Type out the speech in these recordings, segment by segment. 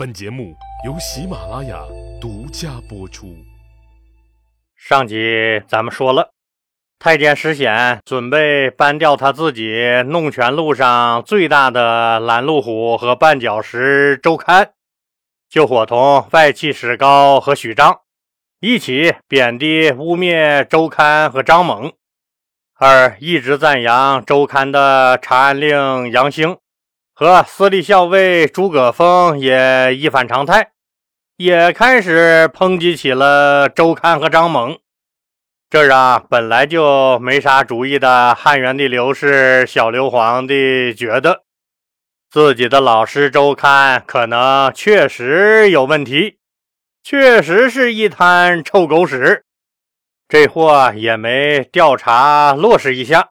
本节目由喜马拉雅独家播出。上集咱们说了，太监石显准备搬掉他自己弄权路上最大的拦路虎和绊脚石周刊，就伙同外戚史高和许章一起贬低污蔑周刊和张猛，而一直赞扬周刊的查案令杨兴。和司隶校尉诸葛丰也一反常态，也开始抨击起了周刊和张猛，这让本来就没啥主意的汉元帝刘氏小刘皇帝觉得自己的老师周刊可能确实有问题，确实是一滩臭狗屎。这货也没调查落实一下，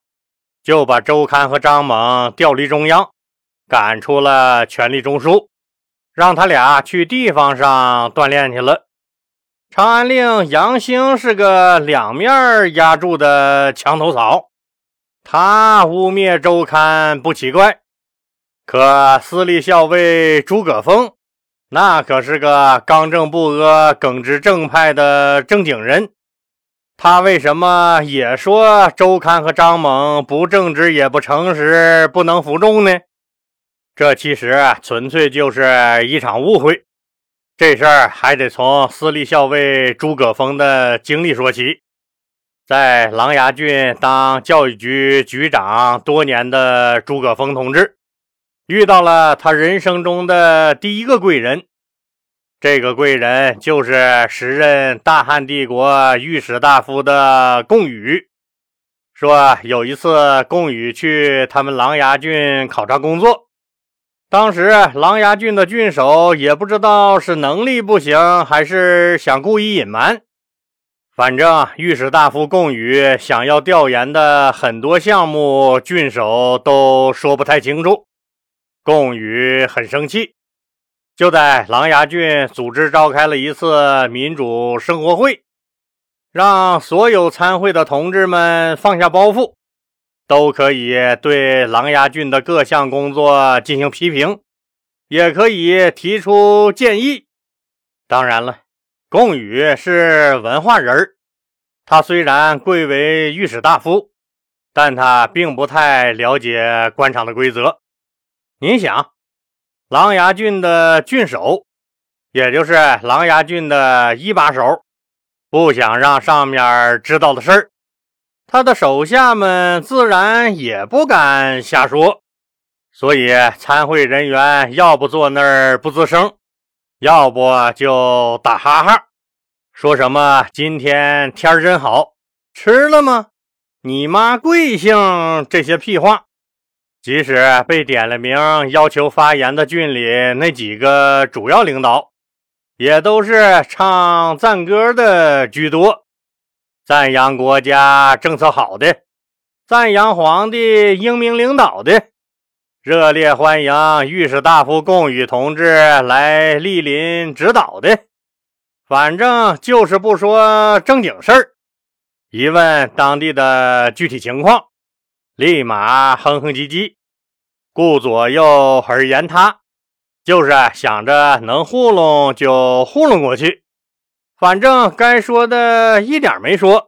就把周刊和张猛调离中央。赶出了权力中枢，让他俩去地方上锻炼去了。长安令杨兴是个两面压住的墙头草，他污蔑周刊不奇怪。可私立校尉诸葛丰，那可是个刚正不阿、耿直正派的正经人，他为什么也说周刊和张猛不正直也不诚实，不能服众呢？这其实纯粹就是一场误会。这事儿还得从私立校尉诸葛丰的经历说起。在琅琊郡当教育局局长多年的诸葛丰同志，遇到了他人生中的第一个贵人。这个贵人就是时任大汉帝国御史大夫的贡宇。说有一次，贡宇去他们琅琊郡考察工作。当时琅琊郡的郡守也不知道是能力不行，还是想故意隐瞒。反正御史大夫贡宇想要调研的很多项目，郡守都说不太清楚。贡宇很生气，就在琅琊郡组织召开了一次民主生活会，让所有参会的同志们放下包袱。都可以对琅琊郡的各项工作进行批评，也可以提出建议。当然了，贡宇是文化人儿，他虽然贵为御史大夫，但他并不太了解官场的规则。您想，琅琊郡的郡守，也就是琅琊郡的一把手，不想让上面知道的事儿。他的手下们自然也不敢瞎说，所以参会人员要不坐那儿不吱声，要不就打哈哈，说什么“今天天真好，吃了吗？你妈贵姓？”这些屁话。即使被点了名要求发言的郡里那几个主要领导，也都是唱赞歌的居多。赞扬国家政策好的，赞扬皇帝英明领导的，热烈欢迎御史大夫贡宇同志来莅临指导的，反正就是不说正经事儿。一问当地的具体情况，立马哼哼唧唧，顾左右而言他，就是想着能糊弄就糊弄过去。反正该说的一点没说，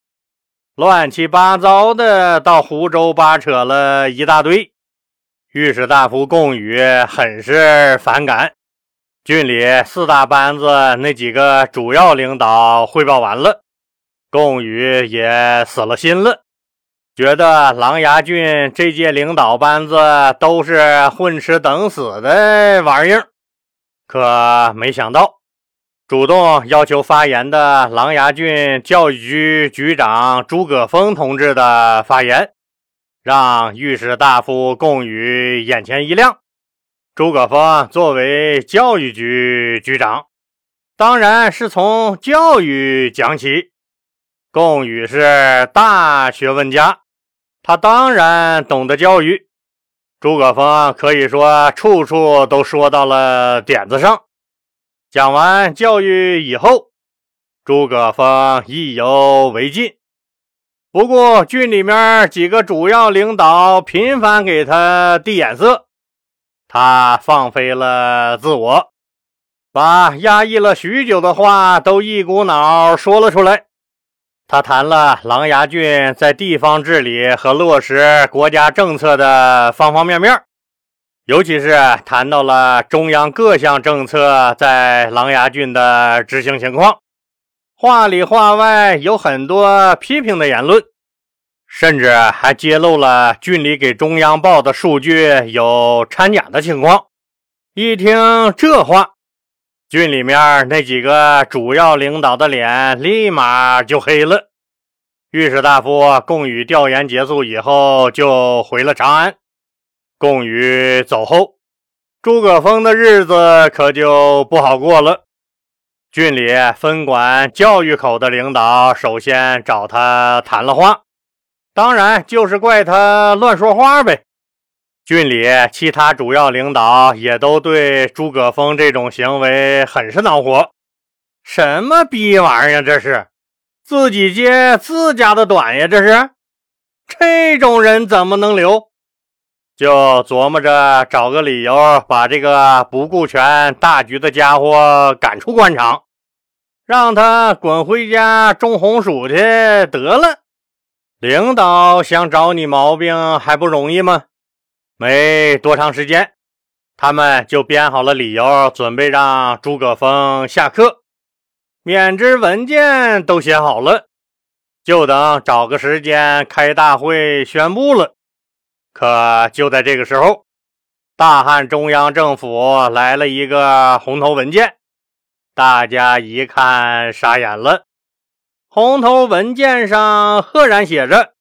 乱七八糟的到湖州扒扯了一大堆。御史大夫贡宇很是反感。郡里四大班子那几个主要领导汇报完了，贡宇也死了心了，觉得琅琊郡这届领导班子都是混吃等死的玩意儿。可没想到。主动要求发言的琅琊郡教育局局长诸葛峰同志的发言，让御史大夫贡宇眼前一亮。诸葛峰作为教育局局长，当然是从教育讲起。贡宇是大学问家，他当然懂得教育。诸葛峰可以说处处都说到了点子上。讲完教育以后，诸葛丰意犹未尽。不过郡里面几个主要领导频繁给他递眼色，他放飞了自我，把压抑了许久的话都一股脑说了出来。他谈了琅琊郡在地方治理和落实国家政策的方方面面，尤其是谈到了中央各项政策在琅琊郡的执行情况，话里话外有很多批评的言论，甚至还揭露了郡里给中央报的数据有掺假的情况。一听这话，郡里面那几个主要领导的脸立马就黑了。御史大夫贡宇调研结束以后，就回了长安。贡宇走后，诸葛峰的日子可就不好过了。郡里分管教育口的领导首先找他谈了话，当然就是怪他乱说话呗。郡里其他主要领导也都对诸葛峰这种行为很是恼火。什么逼玩意儿？这是自己揭自家的短呀！这是这种人怎么能留？就琢磨着找个理由把这个不顾全大局的家伙赶出官场，让他滚回家种红薯去得了。领导想找你毛病还不容易吗？没多长时间，他们就编好了理由，准备让诸葛峰下课。免职文件都写好了，就等找个时间开大会宣布了。可就在这个时候，大汉中央政府来了一个红头文件，大家一看傻眼了。红头文件上赫然写着。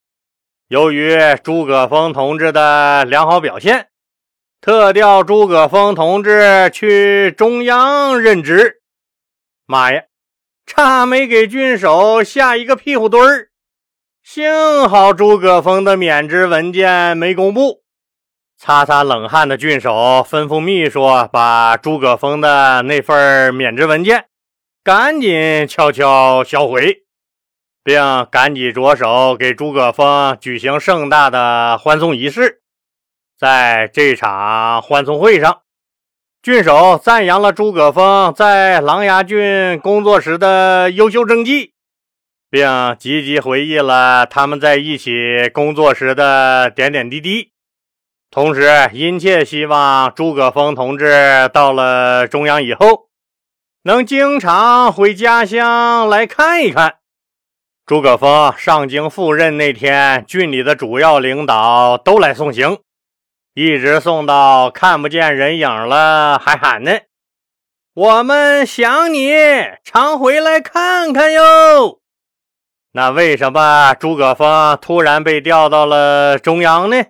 由于诸葛峰同志的良好表现，特调诸葛峰同志去中央任职。妈呀，差没给郡守下一个屁股墩儿！幸好诸葛峰的免职文件没公布。擦擦冷汗的郡守吩咐秘书把诸葛峰的那份免职文件赶紧悄悄销毁。并赶紧着手给诸葛峰举行盛大的欢送仪式。在这场欢送会上，郡守赞扬了诸葛峰在琅琊郡工作时的优秀政绩，并积极回忆了他们在一起工作时的点点滴滴。同时，殷切希望诸葛峰同志到了中央以后，能经常回家乡来看一看。诸葛峰上京赴任那天，郡里的主要领导都来送行，一直送到看不见人影了，还喊呢：“我们想你，常回来看看哟。”那为什么诸葛峰突然被调到了中央呢？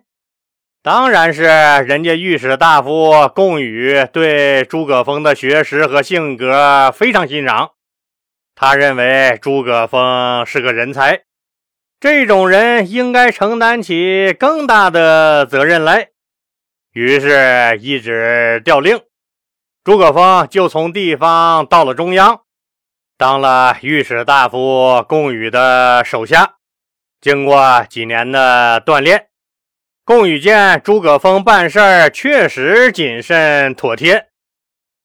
当然是人家御史大夫贡宇对诸葛峰的学识和性格非常欣赏。他认为诸葛峰是个人才，这种人应该承担起更大的责任来。于是，一纸调令，诸葛峰就从地方到了中央，当了御史大夫贡宇的手下。经过几年的锻炼，贡宇见诸葛峰办事儿确实谨慎妥帖。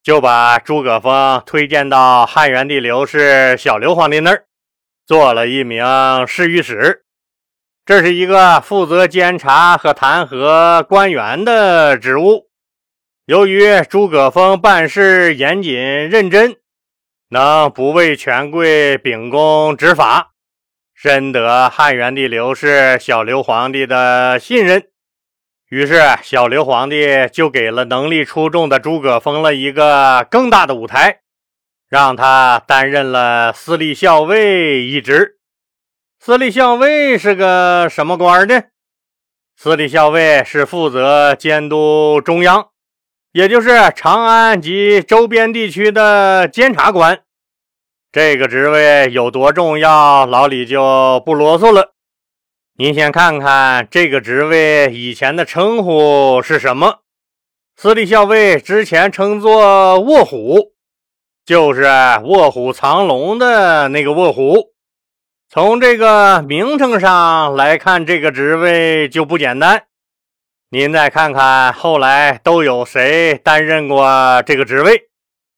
就把诸葛峰推荐到汉元帝刘氏小刘皇帝那儿，做了一名侍御史。这是一个负责监察和弹劾官员的职务。由于诸葛峰办事严谨认真，能不畏权贵秉公执法，深得汉元帝刘氏小刘皇帝的信任。于是，小刘皇帝就给了能力出众的诸葛峰了一个更大的舞台，让他担任了司隶校尉一职。司隶校尉是个什么官呢？司隶校尉是负责监督中央，也就是长安及周边地区的监察官。这个职位有多重要，老李就不啰嗦了。您先看看这个职位以前的称呼是什么？司隶校尉之前称作卧虎，就是卧虎藏龙的那个卧虎。从这个名称上来看，这个职位就不简单。您再看看后来都有谁担任过这个职位？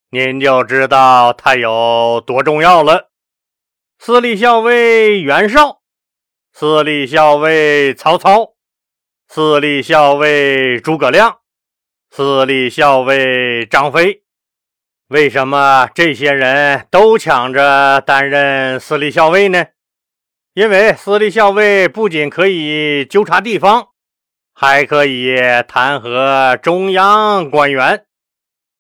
您就知道他有多重要了。私立校尉袁绍，私立校尉曹操，私立校尉诸葛亮，私立校尉张飞。为什么这些人都抢着担任私立校尉呢？因为私立校尉不仅可以纠察地方，还可以弹劾中央官员。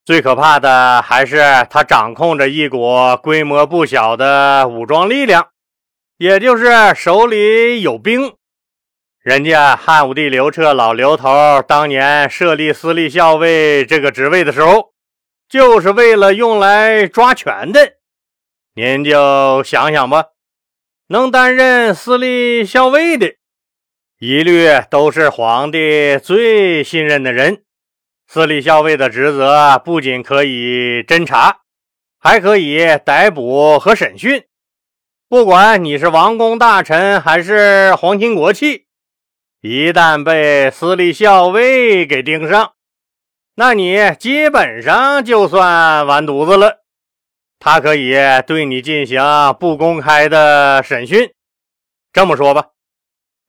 最可怕的还是他掌控着一股规模不小的武装力量，也就是手里有兵。人家汉武帝刘彻老刘头当年设立司隶校尉这个职位的时候，就是为了用来抓权的。您就想想吧，能担任司隶校尉的，一律都是皇帝最信任的人。私立校尉的职责不仅可以侦查，还可以逮捕和审讯。不管你是王公大臣还是皇亲国戚，一旦被私立校尉给盯上，那你基本上就算完犊子了。他可以对你进行不公开的审讯。这么说吧，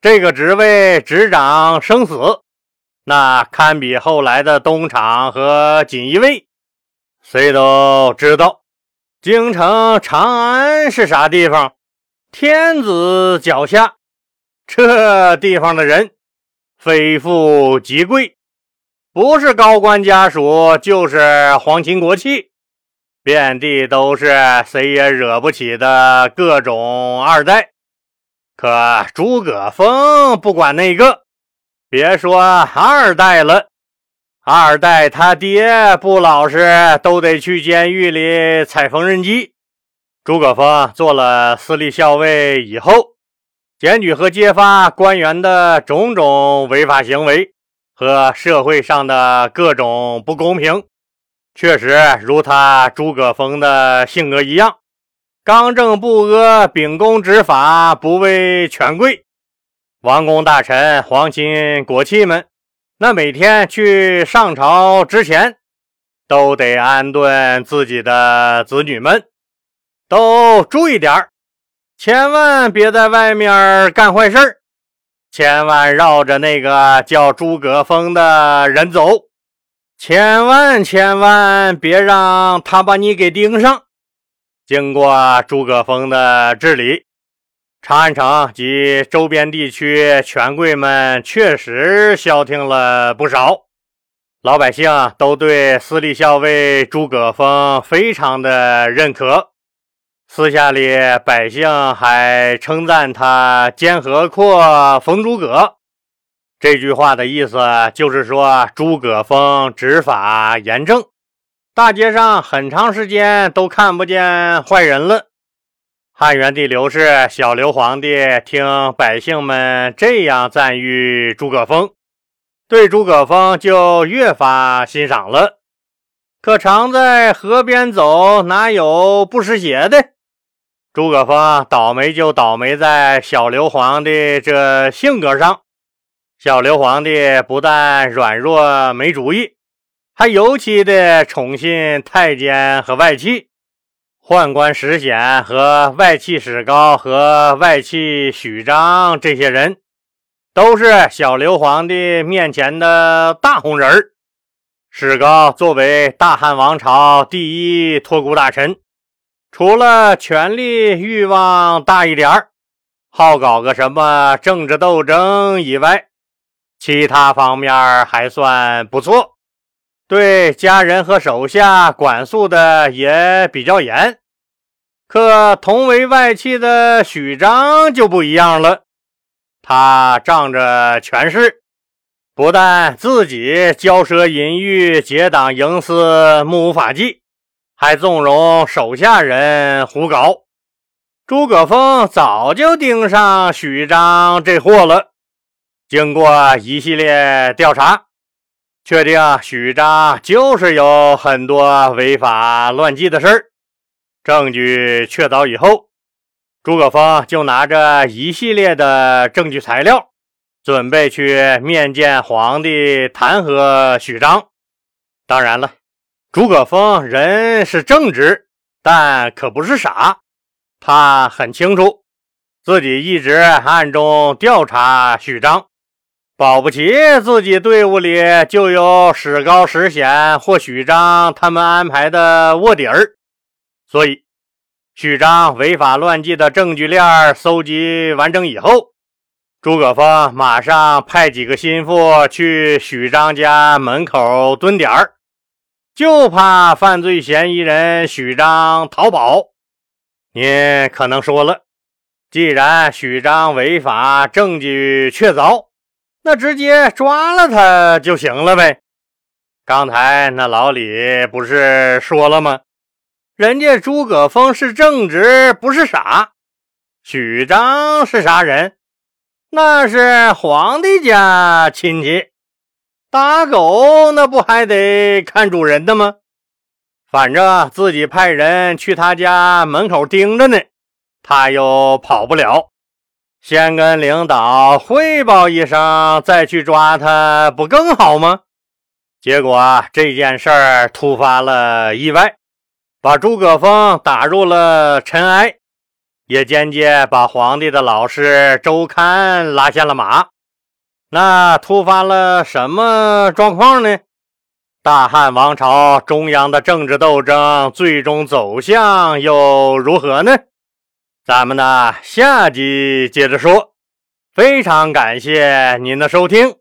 这个职位执掌生死。那堪比后来的东厂和锦衣卫。谁都知道，京城长安是啥地方？天子脚下。这地方的人，非富即贵，不是高官家属，就是皇亲国戚，遍地都是谁也惹不起的各种二代。可诸葛峰不管那个。别说二代了，二代他爹不老实，都得去监狱里踩缝纫机。诸葛峰做了私立校尉以后，检举和揭发官员的种种违法行为和社会上的各种不公平，确实如他诸葛峰的性格一样，刚正不阿，秉公执法，不畏权贵。王公大臣、皇亲国戚们，那每天去上朝之前，都得安顿自己的子女们，都注意点，千万别在外面干坏事，千万绕着那个叫诸葛峰的人走，千万千万别让他把你给盯上。经过诸葛峰的治理。长安城及周边地区权贵们确实消停了不少，老百姓都对私立校尉诸葛峰非常的认可。私下里，百姓还称赞他“兼和阔，逢诸葛”。这句话的意思就是说，诸葛峰执法严正，大街上很长时间都看不见坏人了。汉元帝刘氏，小刘皇帝听百姓们这样赞誉诸葛峰，对诸葛峰就越发欣赏了。可常在河边走，哪有不湿鞋的？诸葛峰倒霉就倒霉在小刘皇帝这性格上。小刘皇帝不但软弱没主意，还尤其的宠信太监和外戚。宦官石显和外戚史高和外戚许章这些人，都是小刘皇帝面前的大红人儿。史高作为大汉王朝第一托孤大臣，除了权力欲望大一点儿，好搞个什么政治斗争以外，其他方面还算不错。对家人和手下管束的也比较严，可同为外戚的许章就不一样了。他仗着权势，不但自己骄奢淫欲、结党营私、目无法纪，还纵容手下人胡搞。诸葛峰早就盯上许章这货了。经过一系列调查。确定许章就是有很多违法乱纪的事儿，证据确凿以后，诸葛峰就拿着一系列的证据材料，准备去面见皇帝弹劾许章。当然了，诸葛峰人是正直，但可不是傻。他很清楚，自己一直暗中调查许章，保不齐自己队伍里就有史高、史显或许章他们安排的卧底儿。所以，许章违法乱纪的证据链搜集完整以后，诸葛峰马上派几个心腹去许章家门口蹲点儿，就怕犯罪嫌疑人许章逃跑。您可能说了，既然许章违法，证据确凿，那直接抓了他就行了呗。刚才那老李不是说了吗？人家诸葛丰是正直，不是傻。许章是啥人？那是皇帝家亲戚，打狗那不还得看主人的吗？反正自己派人去他家门口盯着呢，他又跑不了。先跟领导汇报一声，再去抓他，不更好吗？结果这件事儿突发了意外，把诸葛丰打入了尘埃，也间接把皇帝的老师周刊拉下了马。那突发了什么状况呢？大汉王朝中央的政治斗争最终走向又如何呢？咱们呢下集接着说。非常感谢您的收听。